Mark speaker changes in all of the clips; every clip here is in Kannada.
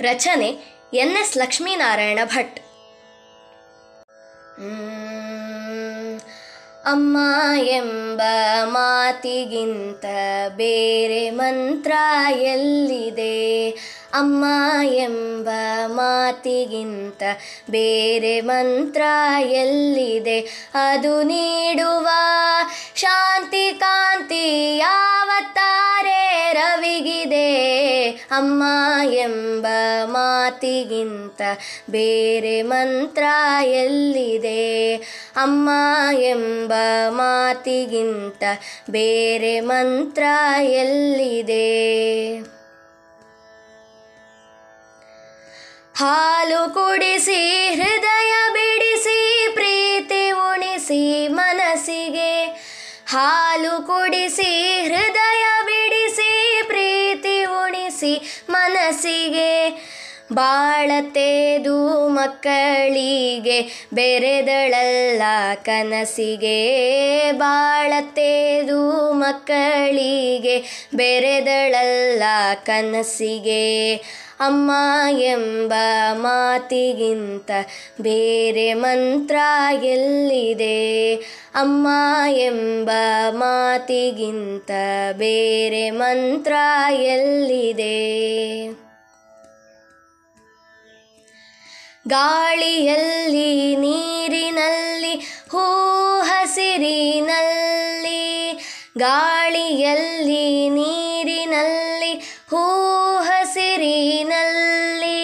Speaker 1: ರಚನೆ ಎನ್ ಎಸ್ ಲಕ್ಷ್ಮೀನಾರಾಯಣ ಭಟ್. ಅಮ್ಮ ಎಂಬ ಮಾತಿಗಿಂತ ಬೇರೆ ಮಂತ್ರ ಎಲ್ಲಿದೆ? ಅಮ್ಮ ಎಂಬ ಮಾತಿಗಿಂತ ಬೇರೆ ಮಂತ್ರ ಎಲ್ಲಿದೆ? ಅದು ನೀಡುವ ಶಾಂತಿ ಕಾಂತಿ ಯಾವ ತಾರೆ ರವಿಗಿದೆ ಅಮ್ಮ ಎಂಬ ಮಾತಿಗಿಂತ ಬೇರೆ ಮಂತ್ರ ಎಲ್ಲಿದೆ? ಅಮ್ಮ ಎಂಬ ಮಾತಿಗಿಂತ ಬೇರೆ ಮಂತ್ರ ಎಲ್ಲಿದೆ? ಹಾಲು ಕುಡಿಸಿ, ಹೃದಯ ಬಿಡಿಸಿ, ಪ್ರೀತಿ ಉಣಿಸಿ ಮನಸ್ಸಿಗೆ. ಹಾಲು ಕುಡಿಸಿ, ಹೃದಯ ಮನಸ್ಸಿಗೆ ಬಾಳತೆದು ಮಕ್ಕಳಿಗೆ, ಬೆರೆದಳಲ್ಲ ಕನಸಿಗೆ. ಬಾಳತೆದು ಮಕ್ಕಳಿಗೆ, ಬೆರೆದಳಲ್ಲ ಕನಸಿಗೆ. ಅಮ್ಮ ಎಂಬ ಮಾತಿಗಿಂತ ಬೇರೆ ಮಂತ್ರ ಎಲ್ಲಿದೆ? ಅಮ್ಮ ಎಂಬ ಮಾತಿಗಿಂತ ಬೇರೆ ಮಂತ್ರ ಎಲ್ಲಿದೆ? ಗಾಳಿಯಲ್ಲಿ, ನೀರಿನಲ್ಲಿ ಹೂ ಹಸಿರಿನಲ್ಲಿ ಗಾಳಿಯಲ್ಲಿ, ನೀರಿನಲ್ಲಿ ಹೂ ಹಸಿರಿನಲ್ಲಿ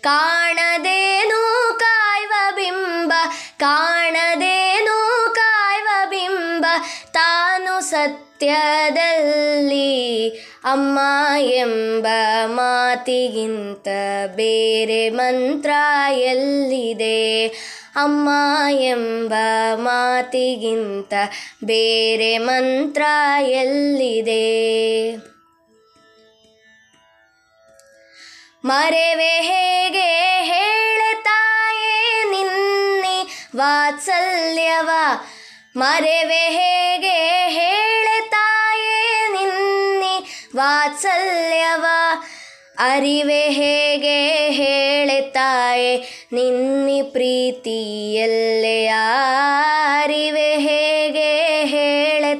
Speaker 1: ಕಾಣದೇನು ಕಾಯುವ ಬಿಂಬ, ಕಾಣದೇನು ಕಾಯುವ ಬಿಂಬ ತಾನು ಸತ್ಯದಲ್ಲಿ ಅಮ್ಮ ಎಂಬ ಮಾತಿಗಿಂತ ಬೇರೆ ಮಂತ್ರ ಎಲ್ಲಿದೆ? ಅಮ್ಮ ಎಂಬ ಮಾತಿಗಿಂತ ಬೇರೆ ಮಂತ್ರ ಎಲ್ಲಿದೆ? ಮರೆವೆ ಹೇಗೆ ಹೇಳತಾಯೇ ನಿನ್ನೆ ವಾತ್ಸಲ್ಯವ ಮರೆವೆ ಹೇಗೆ ಹೇಳೆ ತಾಯೇ ನಿನ್ನಿ ವಾತ್ಸಲ್ಯವ? ಅರಿವೆ ಹೇಗೆ ಹೇಳೆ ನಿನ್ನಿ ಪ್ರೀತಿಯಲ್ಲೆಯ ಅರಿವೆ ಹೇಗೆ ಹೇಳೆ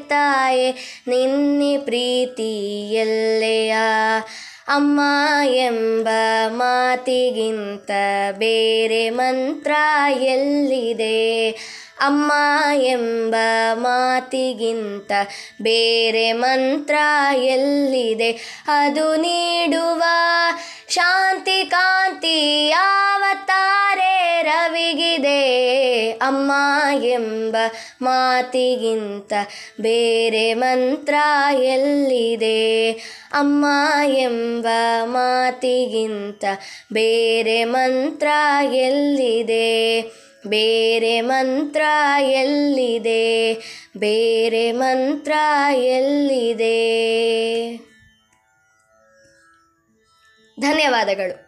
Speaker 1: ನಿನ್ನಿ ಪ್ರೀತಿಯಲ್ಲೆಯ ಅಮ್ಮ ಎಂಬ ಮಾತಿಗಿಂತ ಬೇರೆ ಮಂತ್ರ ಎಲ್ಲಿದೆ? ಅಮ್ಮ ಎಂಬ ಮಾತಿಗಿಂತ ಬೇರೆ ಮಂತ್ರ ಎಲ್ಲಿದೆ? ಅದು ನೀಡುವ ಶಾಂತಿ ಕಾಂತಿ ಯಾವತ್ತಾರೆ ತಾರೆ ರವಿಗಿದೆ. ಅಮ್ಮ ಎಂಬ ಮಾತಿಗಿಂತ ಬೇರೆ ಮಂತ್ರ ಎಲ್ಲಿದೆ? ಅಮ್ಮ ಎಂಬ ಮಾತಿಗಿಂತ ಬೇರೆ ಮಂತ್ರ ಎಲ್ಲಿದೆ? ಬೇರೆ ಮಂತ್ರ ಎಲ್ಲಿದೆ? ಬೇರೆ ಮಂತ್ರ ಎಲ್ಲಿದೆ? ಧನ್ಯವಾದಗಳು.